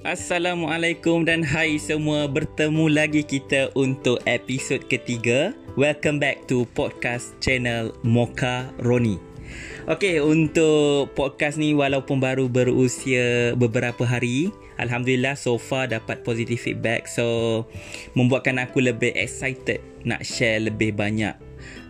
Assalamualaikum dan hai semua Bertemu lagi kita untuk episod ketiga. Welcome back to podcast channel Mocha Roni. Okay, untuk podcast ni walaupun baru berusia beberapa hari Alhamdulillah so far dapat positive feedback. So, membuatkan aku lebih excited nak share lebih banyak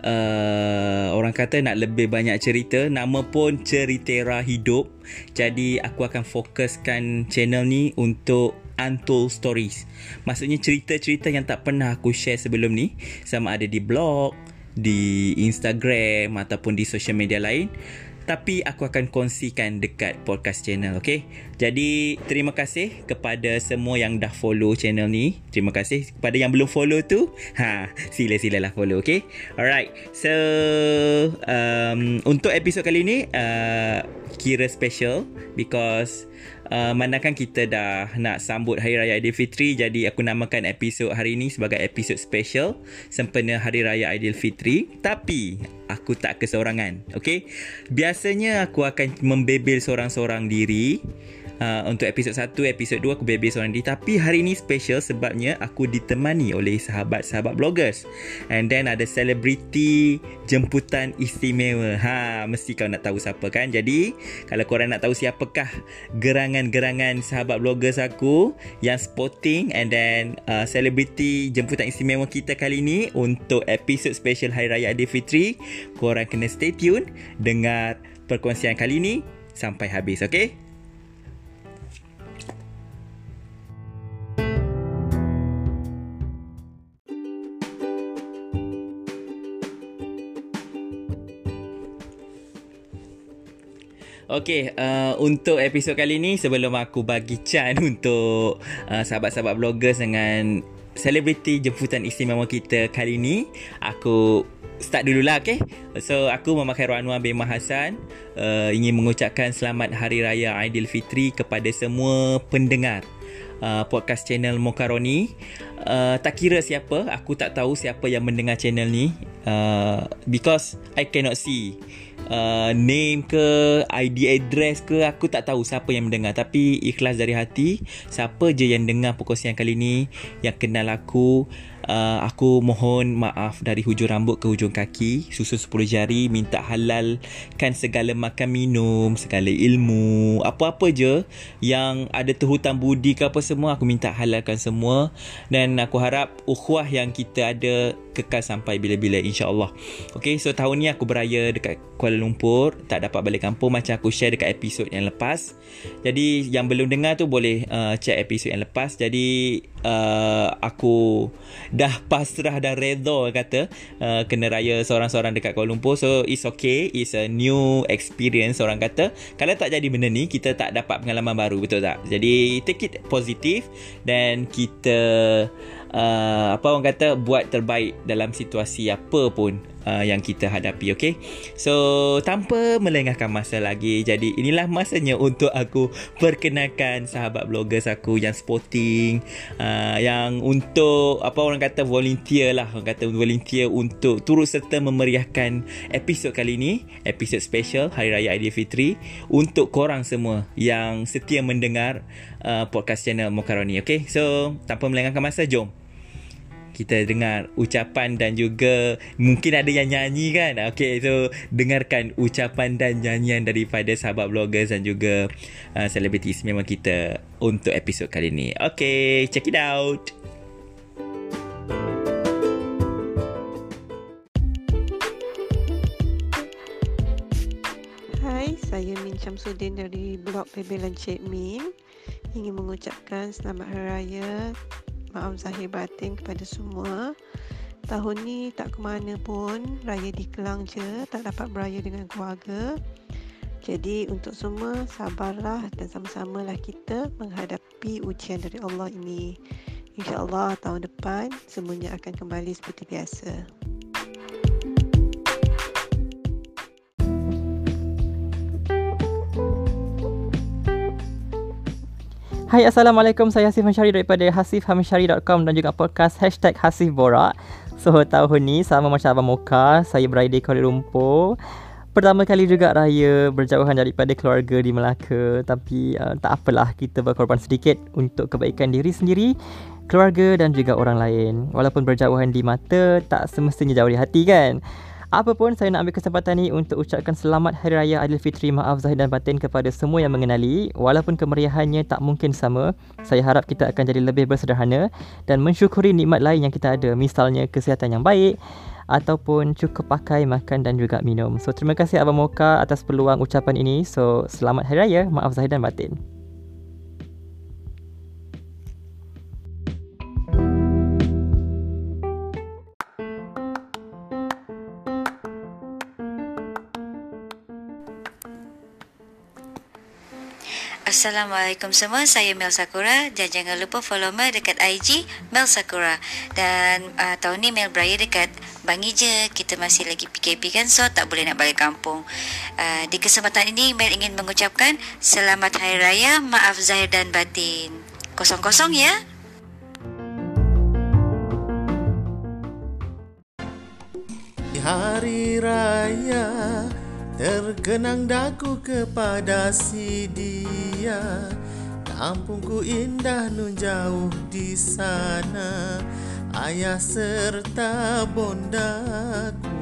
uh, orang kata nak lebih banyak cerita nama pun ceritera hidup. Jadi aku akan fokuskan channel ni untuk untold stories. Maksudnya cerita-cerita yang tak pernah aku share sebelum ni sama ada di blog di Instagram ataupun di social media lain tapi aku akan kongsikan dekat podcast channel okay jadi terima kasih kepada semua yang dah follow channel ni. Terima kasih kepada yang belum follow tu. Ha sila silalah follow okay alright so um, untuk episod kali ni uh, kira special because uh, manakah kita dah nak sambut Hari Raya Aidilfitri jadi aku namakan episod hari ini sebagai episod special sempena Hari Raya Aidilfitri. Tapi aku tak keseorangan okay biasanya aku akan membebel seorang-seorang diri uh, untuk episod 1, episod 2 aku bebel seorang diri tapi hari ni special sebabnya aku ditemani oleh sahabat-sahabat bloggers. And then ada selebriti jemputan istimewa. Ha mesti kau nak tahu siapa kan? Jadi kalau korang nak tahu siapakah gerangan-gerangan sahabat bloggers aku yang sporting and then selebriti uh, jemputan istimewa kita kali ni untuk episod special Hari Raya Aidilfitri korang kena stay tune dengar perkongsian kali ni sampai habis okey Okey, uh, untuk episod kali ni sebelum aku bagi can untuk uh, sahabat-sahabat bloggers dengan selebriti jemputan istimewa kita kali ni, aku start dululah okey. So aku memakai Anwar bin Mahasan uh, ingin mengucapkan selamat hari raya Aidilfitri kepada semua pendengar uh, podcast channel Mokaroni. Uh, tak kira siapa, aku tak tahu siapa yang mendengar channel ni uh, because I cannot see uh, name ke ID address ke aku tak tahu siapa yang mendengar. Tapi ikhlas dari hati siapa je yang dengar perkongsian kali ni yang kenal aku Uh, aku mohon maaf dari hujung rambut ke hujung kaki. Susun 10 jari Minta halalkan segala makan minum Segala ilmu Apa-apa je Yang ada terhutang budi ke apa semua Aku minta halalkan semua. Dan aku harap Ukhuwah yang kita ada Kekal sampai bila-bila insyaAllah. Okay so tahun ni aku beraya Dekat Kuala Lumpur Tak dapat balik kampung Macam aku share dekat episod yang lepas. Jadi yang belum dengar tu Boleh uh, check episod yang lepas. Jadi uh, Aku dah pasrah dan redha kata uh, kena raya seorang-seorang dekat Kuala Lumpur. So it's okay. It's a new experience orang kata. Kalau tak jadi benda ni kita tak dapat pengalaman baru betul tak? Jadi take it positif dan kita uh, apa orang kata buat terbaik dalam situasi apa pun uh, yang kita hadapi okey so tanpa melengahkan masa lagi jadi inilah masanya untuk aku perkenalkan sahabat bloggers aku yang sporting uh, yang untuk apa orang kata volunteer lah. Orang kata volunteer untuk turut serta memeriahkan episod kali ini episod special Hari Raya Aidilfitri untuk korang semua yang setia mendengar uh, podcast channel Mokaroni okey so tanpa melengahkan masa jom kita dengar ucapan dan juga mungkin ada yang nyanyi kan. Okay so dengarkan ucapan dan nyanyian daripada sahabat bloggers dan juga uh, selebritis memang kita untuk episod kali ni Okay check it out. Saya Min Syamsuddin dari blog Bebelan Cik Min. Ingin mengucapkan selamat hari raya maaf zahir batin kepada semua. Tahun ni tak ke mana pun, raya di Kelang je, tak dapat beraya dengan keluarga. Jadi untuk semua sabarlah dan sama-samalah kita menghadapi ujian dari Allah ini. InsyaAllah tahun depan semuanya akan kembali seperti biasa. Hai Assalamualaikum. Saya Hasif Hamsyari daripada hasifhamsyari.com dan juga podcast Hashtag Hasif Borak So tahun ni sama macam Abang Moka Saya berada di Kuala Lumpur. Pertama kali juga raya berjauhan daripada keluarga di Melaka. Tapi uh, tak apalah kita berkorban sedikit untuk kebaikan diri sendiri keluarga dan juga orang lain. Walaupun berjauhan di mata tak semestinya jauh di hati kan Apapun saya nak ambil kesempatan ni untuk ucapkan selamat Hari Raya Aidilfitri maaf zahir dan batin kepada semua yang mengenali walaupun kemeriahannya tak mungkin sama saya harap kita akan jadi lebih bersederhana dan mensyukuri nikmat lain yang kita ada misalnya kesihatan yang baik ataupun cukup pakai makan dan juga minum. So terima kasih Abang Moka atas peluang ucapan ini. So selamat Hari Raya, maaf zahir dan batin. Assalamualaikum semua, saya Mel Sakura dan jangan lupa follow Mel dekat IG Mel Sakura. Dan uh, tahun ni Mel beraya dekat Bangi je, kita masih lagi PKP kan so tak boleh nak balik kampung. Uh, di kesempatan ini Mel ingin mengucapkan Selamat Hari Raya, maaf zahir dan batin. Kosong-kosong ya. Tergenang daku kepada si dia. Kampungku indah nun jauh di sana. Ayah serta bondaku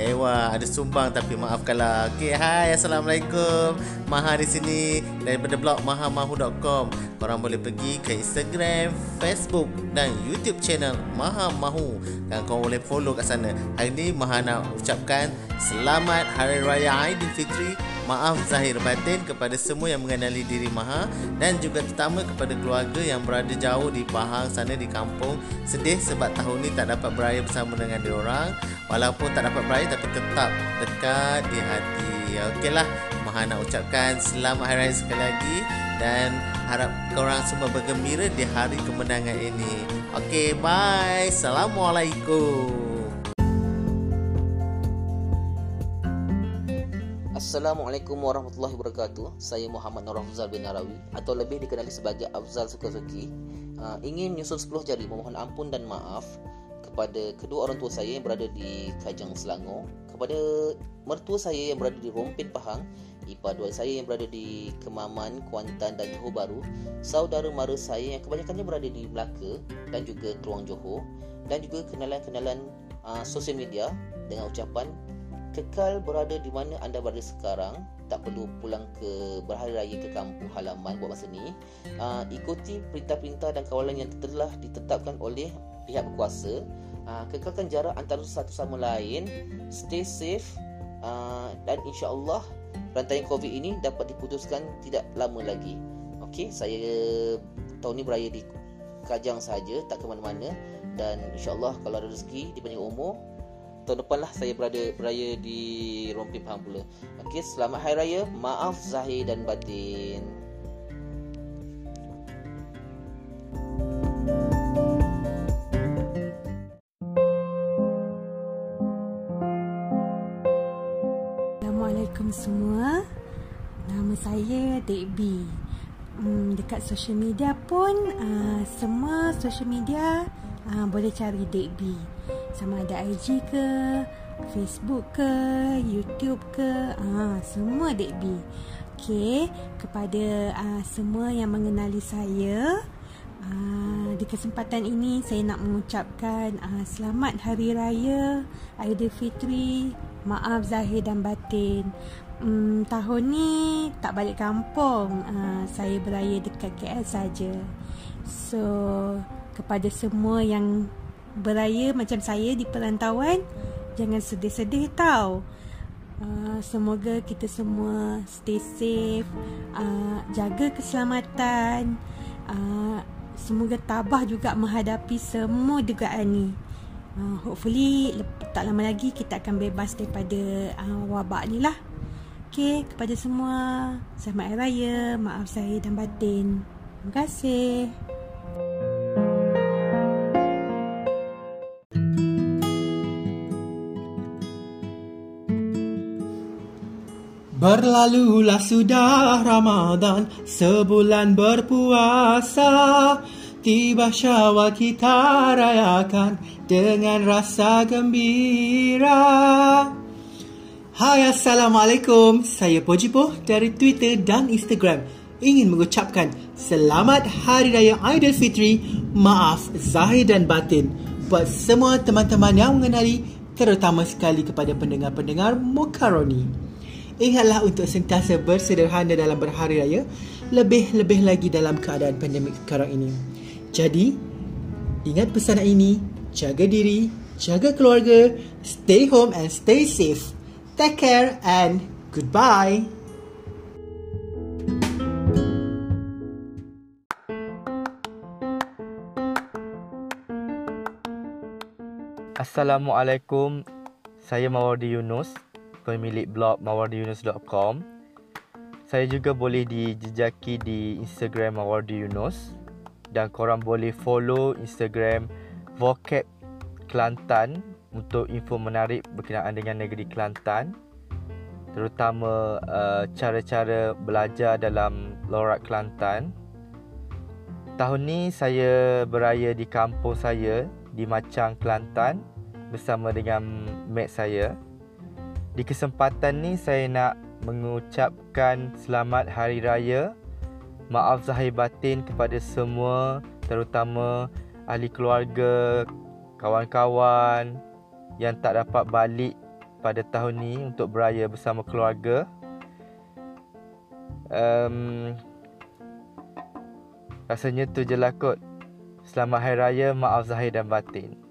Ewa, ada sumbang tapi maafkanlah. Okey, hai, assalamualaikum. Maha di sini daripada blog mahamahu.com. Korang boleh pergi ke Instagram, Facebook dan YouTube channel Maha Mahu dan korang boleh follow kat sana. Hari ni Maha nak ucapkan selamat Hari Raya Aidilfitri Maaf zahir batin kepada semua yang mengenali diri Maha dan juga terutama kepada keluarga yang berada jauh di Pahang sana di kampung. Sedih sebab tahun ni tak dapat beraya bersama dengan diorang. Walaupun tak dapat beraya tapi tetap dekat di hati. Okeylah, Maha nak ucapkan selamat hari raya sekali lagi dan harap korang semua bergembira di hari kemenangan ini. Okey, bye. Assalamualaikum. Assalamualaikum warahmatullahi wabarakatuh. Saya Muhammad Nur Afzal bin Narawi atau lebih dikenali sebagai Afzal Sukazuki. Uh, ingin menyusul 10 jari memohon ampun dan maaf kepada kedua orang tua saya yang berada di Kajang Selangor, kepada mertua saya yang berada di Rompin Pahang, dua saya yang berada di Kemaman, Kuantan dan Johor Bahru, saudara mara saya yang kebanyakannya berada di Melaka dan juga Keluang Johor dan juga kenalan-kenalan uh, sosial media dengan ucapan kekal berada di mana anda berada sekarang. Tak perlu pulang ke berhari raya ke kampung halaman buat masa ni. Uh, ikuti perintah-perintah dan kawalan yang telah ditetapkan oleh pihak berkuasa. Uh, kekalkan jarak antara satu sama lain. Stay safe. Uh, dan insya-Allah rantaian covid ini dapat diputuskan tidak lama lagi. Okey saya tahun ni beraya di Kajang saja tak ke mana-mana. Dan insya-Allah kalau ada rezeki di umur tahun depan lah saya berada beraya di Rompi Pahang pula. Okey, selamat hari raya. Maaf zahir dan batin. Assalamualaikum semua. Nama saya Dek B. Hmm, dekat social media pun uh, semua social media uh, boleh cari Dek B sama ada IG ke Facebook ke YouTube ke. Ah semua Dek B. Okey kepada uh, semua yang mengenali saya uh, di kesempatan ini saya nak mengucapkan uh, selamat hari raya Aidilfitri maaf zahir dan batin. Um, tahun ni tak balik kampung uh, saya beraya dekat KL saja. So kepada semua yang beraya macam saya di perantauan jangan sedih-sedih tau. Uh, semoga kita semua stay safe uh, jaga keselamatan uh, semoga tabah juga menghadapi semua dugaan ni. Uh, hopefully tak lama lagi kita akan bebas daripada uh, wabak ni lah. Okay, kepada semua Selamat Hari Raya Maaf saya dan batin. Terima kasih Berlalulah sudah Ramadan Sebulan berpuasa. Tiba syawal kita rayakan Dengan rasa gembira. Hai Assalamualaikum. Saya Pojipo dari Twitter dan Instagram. Ingin mengucapkan Selamat Hari Raya Aidilfitri Maaf Zahir dan Batin Buat semua teman-teman yang mengenali Terutama sekali kepada pendengar-pendengar Mokaroni Ingatlah untuk sentiasa bersederhana dalam berhari raya Lebih-lebih lagi dalam keadaan pandemik sekarang ini Jadi, ingat pesanan ini Jaga diri, jaga keluarga Stay home and stay safe Take care and goodbye. Assalamualaikum. Saya Mawardi Yunus, pemilik blog mawardiyunus.com. Saya juga boleh dijejaki di Instagram Mawardi Yunus dan korang boleh follow Instagram Vocab Kelantan untuk info menarik berkenaan dengan negeri Kelantan terutama uh, cara-cara belajar dalam lorak Kelantan. Tahun ni saya beraya di kampung saya di Macang Kelantan bersama dengan mat saya. Di kesempatan ni saya nak mengucapkan selamat hari raya. Maaf zahir batin kepada semua terutama ahli keluarga, kawan-kawan, yang tak dapat balik pada tahun ni untuk beraya bersama keluarga. Um, rasanya tu je lah kot. Selamat Hari Raya, maaf zahir dan batin.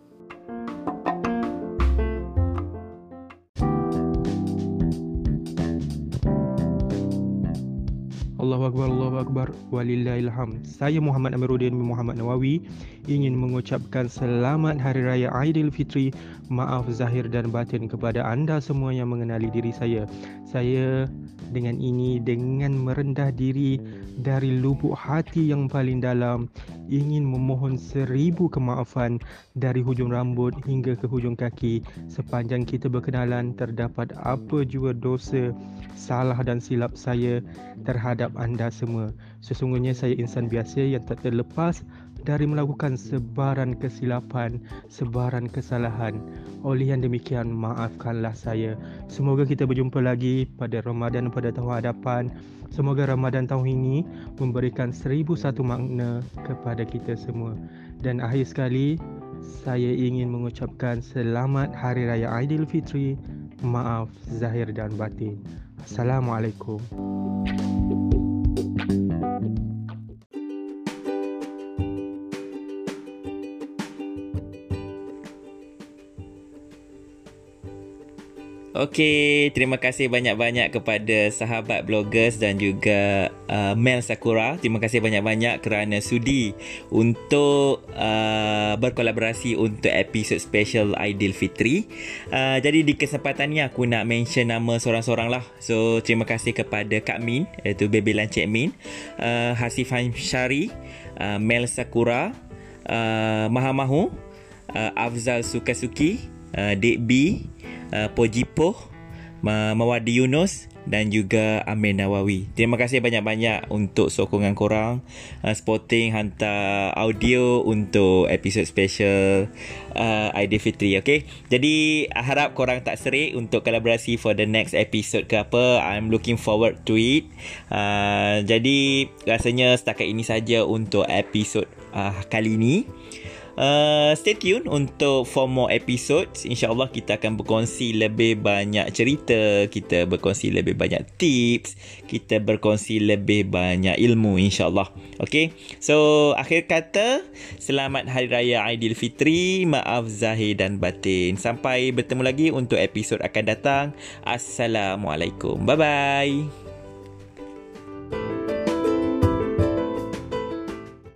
Allahu Akbar, Allahu Akbar, walillahilham. Saya Muhammad Amiruddin bin Muhammad Nawawi ingin mengucapkan selamat Hari Raya Aidilfitri, maaf zahir dan batin kepada anda semua yang mengenali diri saya. Saya dengan ini dengan merendah diri dari lubuk hati yang paling dalam ingin memohon seribu kemaafan dari hujung rambut hingga ke hujung kaki sepanjang kita berkenalan terdapat apa jua dosa, salah dan silap saya terhadap anda semua. Sesungguhnya saya insan biasa yang tak terlepas dari melakukan sebaran kesilapan, sebaran kesalahan. Oleh yang demikian, maafkanlah saya. Semoga kita berjumpa lagi pada Ramadan pada tahun hadapan. Semoga Ramadan tahun ini memberikan seribu satu makna kepada kita semua. Dan akhir sekali, saya ingin mengucapkan selamat Hari Raya Aidilfitri. Maaf zahir dan batin. Assalamualaikum. Okey, terima kasih banyak-banyak kepada sahabat bloggers dan juga uh, Mel Sakura. Terima kasih banyak-banyak kerana sudi untuk uh, berkolaborasi untuk episod special Aidil Fitri. Uh, jadi di kesempatan ni aku nak mention nama seorang-seorang lah. So, terima kasih kepada Kak Min, iaitu Baby Lancik Min, uh, Hasif Hamshari, uh, Mel Sakura, uh, Mahamahu, uh, Afzal Sukasuki, uh, Dek B, uh, Pojipo, Mawadi Yunus dan juga Amir Nawawi. Terima kasih banyak-banyak untuk sokongan korang uh, supporting hantar audio untuk episod special uh, Aidilfitri okay? Jadi harap korang tak serik untuk kolaborasi for the next episode ke apa. I'm looking forward to it. Uh, jadi rasanya setakat ini saja untuk episod uh, kali ini. Uh, stay tune untuk for more episodes. InsyaAllah kita akan berkongsi lebih banyak cerita. Kita berkongsi lebih banyak tips. Kita berkongsi lebih banyak ilmu insyaAllah. Okay. So, akhir kata, selamat Hari Raya Aidilfitri. Maaf Zahir dan Batin. Sampai bertemu lagi untuk episod akan datang. Assalamualaikum. Bye-bye.